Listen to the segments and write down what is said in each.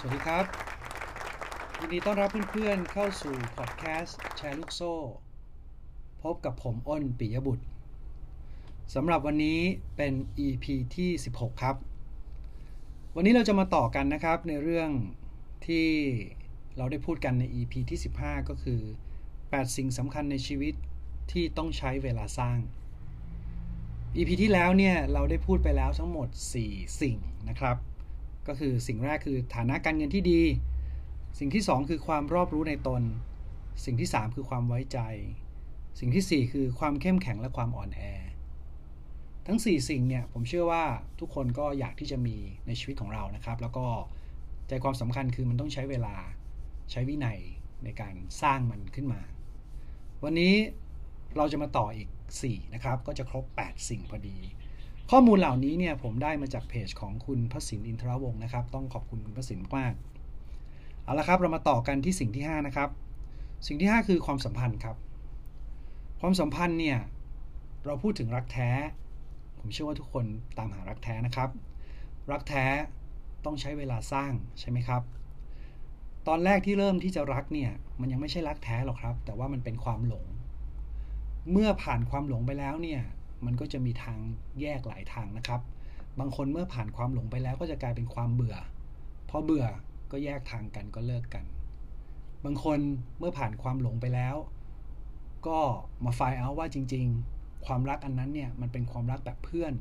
สวัสดีครับ ยินดีต้อนรับเพื่อนๆเข้าสู่พอดแคสต์แชร์ลูกโซ่ พบกับผมอ้นปิยบุตรสำหรับวันนี้เป็น EP ที่ 16 ครับ วันนี้เราจะมาต่อกันนะครับในเรื่องที่เราได้พูดกันใน EP ที่ 15 ก็คือ 8 สิ่งสำคัญในชีวิตที่ต้องใช้เวลาสร้าง EP ที่แล้วเนี่ยเราได้พูดไปแล้วทั้งหมด 4 สิ่งนะครับ ก็คือสิ่งแรกคือฐานะการเงินที่ดี สิ่งที่ 2 คือความรอบรู้ในตน สิ่งที่ 3 คือความไว้ใจ สิ่งที่ 4 คือความเข้มแข็งและความอ่อนแอ ทั้ง 4 สิ่งเนี่ยผมเชื่อว่าทุกคนก็อยากที่จะมีในชีวิตของเรานะครับ แล้วก็ใจความสำคัญคือมันต้องใช้เวลาใช้วินัยในการสร้างมันขึ้นมา วันนี้เราจะมาต่ออีก 4 นะครับ ก็จะครบ 8 สิ่งพอดี ข้อมูลเหล่านี้เนี่ยผมได้มาจากเพจของคุณพระสินอินทรวงศ์นะครับ ต้องขอบคุณคุณพระสินมากเอาละครับเรามาต่อกันที่สิ่งที่ 5 นะครับ สิ่งที่ 5 คือความสัมพันธ์ครับ ความสัมพันธ์เนี่ยเราพูดถึงรักแท้ ผมเชื่อว่าทุกคนตามหารักแท้นะครับ รักแท้ต้องใช้เวลาสร้างใช่ไหมครับ ตอนแรกที่เริ่มที่จะรักเนี่ยมันยังไม่ใช่รักแท้หรอกครับ แต่ว่ามันเป็นความหลง เมื่อผ่านความหลงไปแล้วเนี่ย มันก็จะมีทางแยกหลายทางนะครับ บางคนเมื่อผ่านความหลงไปแล้วก็จะกลายเป็นความเบื่อ พอเบื่อก็แยกทางกันก็เลิกกัน บางคนเมื่อผ่านความหลงไปแล้ว ก็มาไฟเอาว่าจริง ๆ ความรักอันนั้นเนี่ยมันเป็นความรักแบบเพื่อน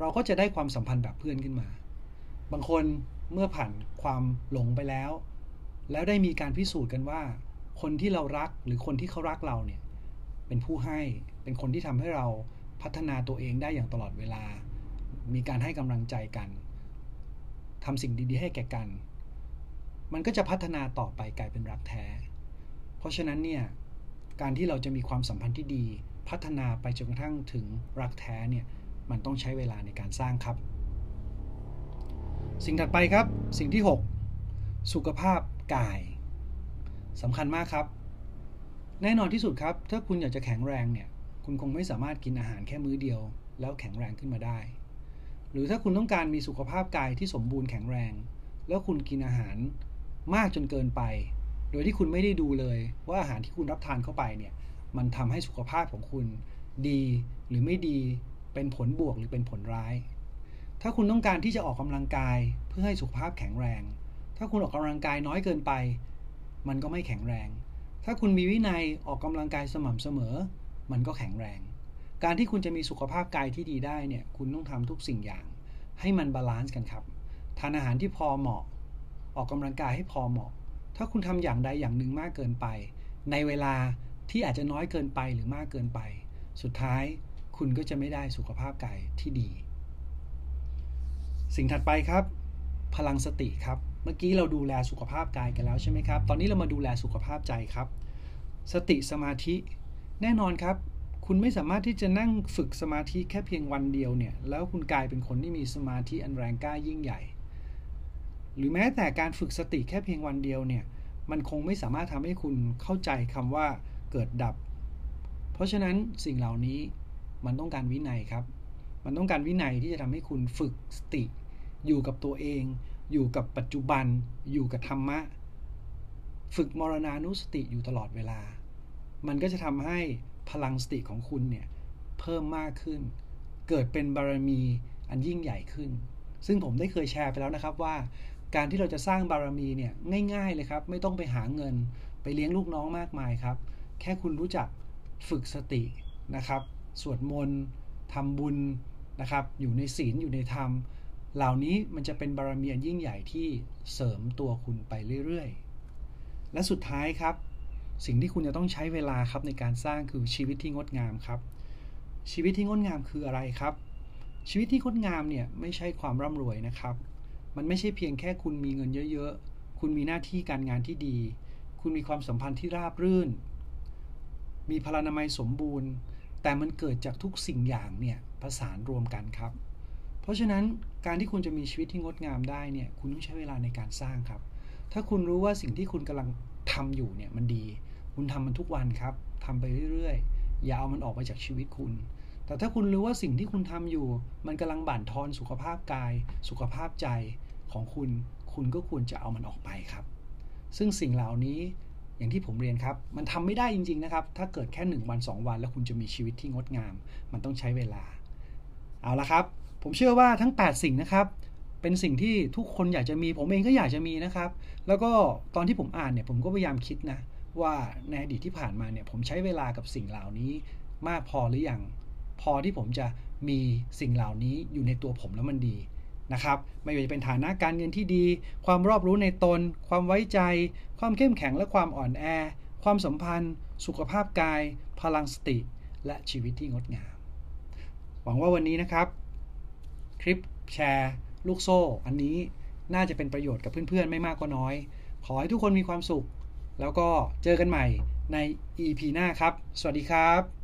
เราก็จะได้ความสัมพันธ์แบบเพื่อนขึ้นมา บางคนเมื่อผ่านความหลงไปแล้ว แล้วได้มีการพิสูจน์กันว่า คนที่เรารักหรือคนที่เขารักเราเนี่ย เป็นผู้ให้เป็นคนที่ทำให้เราพัฒนาตัวเองได้อย่างตลอดเวลา มีการให้กำลังใจกันทำสิ่งดีๆ ให้แก่กัน มันก็จะพัฒนาต่อไปกลายเป็นรักแท้ เพราะฉะนั้นเนี่ยการที่เราจะมีความสัมพันธ์ที่ดี พัฒนาไปจนกระทั่งถึงรักแท้เนี่ยมันต้องใช้เวลาในการสร้างครับ สิ่งถัดไปครับสิ่งที่ 6 สุขภาพกายสำคัญมากครับ แน่นอนที่สุดครับ ถ้าคุณอยากจะแข็งแรงเนี่ย คุณคงไม่สามารถกินอาหารแค่มื้อเดียว แล้วแข็งแรงขึ้นมาได้ หรือถ้าคุณต้องการมีสุขภาพกายที่สมบูรณ์แข็งแรง แล้วคุณกินอาหารมากจนเกินไป โดยที่คุณไม่ได้ดูเลย ว่าอาหารที่คุณรับทานเข้าไปเนี่ย มันทำให้สุขภาพของคุณดีหรือไม่ดี เป็นผลบวกหรือเป็นผลร้าย ถ้าคุณต้องการที่จะออกกำลังกายเพื่อให้สุขภาพแข็งแรง ถ้าคุณออกกำลังกายน้อยเกินไป มันก็ไม่แข็งแรง ถ้าคุณมีวินัยออกกำลังกายสม่ำเสมอ มันก็แข็งแรง การที่คุณจะมีสุขภาพกายที่ดีได้เนี่ยคุณต้องทำทุกสิ่งอย่าง ให้มัน balance กันครับ ทานอาหารที่พอเหมาะ ออกกำลังกายให้พอเหมาะ ถ้าคุณทำอย่างใดอย่างหนึ่งมากเกินไป ในเวลาที่อาจจะน้อยเกินไปหรือมากเกินไป สุดท้ายคุณก็จะไม่ได้สุขภาพกายที่ดี สิ่งถัดไปครับ พลังสติครับ เมื่อกี้เราดูแลสุขภาพกายกันแล้วใช่ไหมครับ ตอนนี้เรามาดูแลสุขภาพใจครับ สติสมาธิ แน่นอนครับ คุณไม่สามารถที่จะนั่งฝึกสมาธิแค่เพียงวันเดียวเนี่ย แล้วคุณกลายเป็นคนที่มีสมาธิอันแรงกล้ายิ่งใหญ่ หรือแม้แต่การฝึกสติแค่เพียงวันเดียวเนี่ย มันคงไม่สามารถทำให้คุณเข้าใจคำว่าเกิดดับ เพราะฉะนั้นสิ่งเหล่านี้มันต้องการวินัยครับ มันต้องการวินัยที่จะทำให้คุณฝึกสติอยู่กับตัวเอง อยู่กับปัจจุบัน อยู่กับธรรมะ ฝึกมรณานุสติอยู่ตลอดเวลา มันก็จะทำให้พลังสติของคุณเนี่ย เพิ่มมากขึ้น เกิดเป็นบารมีอันยิ่งใหญ่ขึ้น ซึ่งผมได้เคยแชร์ไปแล้วนะครับว่า การที่เราจะสร้างบารมีเนี่ยง่าย ๆเลยครับ ไม่ต้องไปหาเงิน ไปเลี้ยงลูกน้องมากมายครับ แค่คุณรู้จักฝึกสตินะครับ สวดมนต์ทำบุญนะครับ อยู่ในศีลอยู่ในธรรม เหล่านี้มันจะเป็นบารมีอันยิ่งใหญ่ที่เสริมตัวคุณไปเรื่อยๆ และสุดท้ายครับ สิ่งที่คุณจะต้องใช้เวลาครับในการสร้างคือชีวิตที่งดงามครับ ชีวิตที่งดงามคืออะไรครับ ชีวิตที่งดงามเนี่ยไม่ใช่ความร่ำรวยนะครับ มันไม่ใช่เพียงแค่คุณมีเงินเยอะๆ คุณมีหน้าที่การงานที่ดี คุณมีความสัมพันธ์ที่ราบรื่น มีพลานามัยสมบูรณ์ แต่มันเกิดจากทุกสิ่งอย่างเนี่ยผสานรวมกันครับ เพราะฉะนั้นการที่คุณจะมีชีวิตที่งดงามได้เนี่ยคุณต้องใช้เวลาในการสร้างครับ ถ้าคุณรู้ว่าสิ่งที่คุณกำลังทำอยู่เนี่ยมันดี คุณทำมันทุกวันครับทำไปเรื่อยๆ อย่าเอามันออกไปจากชีวิตคุณ แต่ถ้าคุณรู้ว่าสิ่งที่คุณทำอยู่ มันกำลังบั่นทอนสุขภาพกาย สุขภาพใจของคุณ คุณก็ควรจะเอามันออกไปครับ ซึ่งสิ่งเหล่านี้อย่างที่ผมเรียนครับ มันทำไม่ได้จริง ๆนะครับ ถ้าเกิดแค่ 1 วัน 2 วัน แล้วคุณจะมีชีวิตที่งดงาม มันต้องใช้เวลา เอาละครับ ผมเชื่อว่าทั้ง 8 สิ่งนะครับ เป็นสิ่งที่ทุกคนอยากจะมี ผมเองก็อยากจะมีนะครับ แล้วก็ตอนที่ผมอ่านเนี่ยผมก็พยายามคิดนะว่าในอดีตที่ผ่านมาเนี่ยผมใช้เวลากับสิ่งเหล่านี้มากพอหรือยังพอที่ผมจะมีสิ่งเหล่านี้อยู่ในตัวผมแล้วมันดีนะครับ ไม่ว่าจะเป็นฐานะการเงินที่ดี ความรอบรู้ในตน ความไว้ใจ ความเข้มแข็งและความอ่อนแอ ความสัมพันธ์ สุขภาพกาย พลังสติ และชีวิตที่งดงาม หวังว่าวันนี้นะครับ คลิปแชร์ลูกโซ่ อันนี้น่าจะเป็นประโยชน์กับเพื่อนๆ ไม่มากก็น้อย ขอให้ทุกคนมีความสุข แล้วก็เจอกันใหม่ใน EP หน้าครับ สวัสดีครับ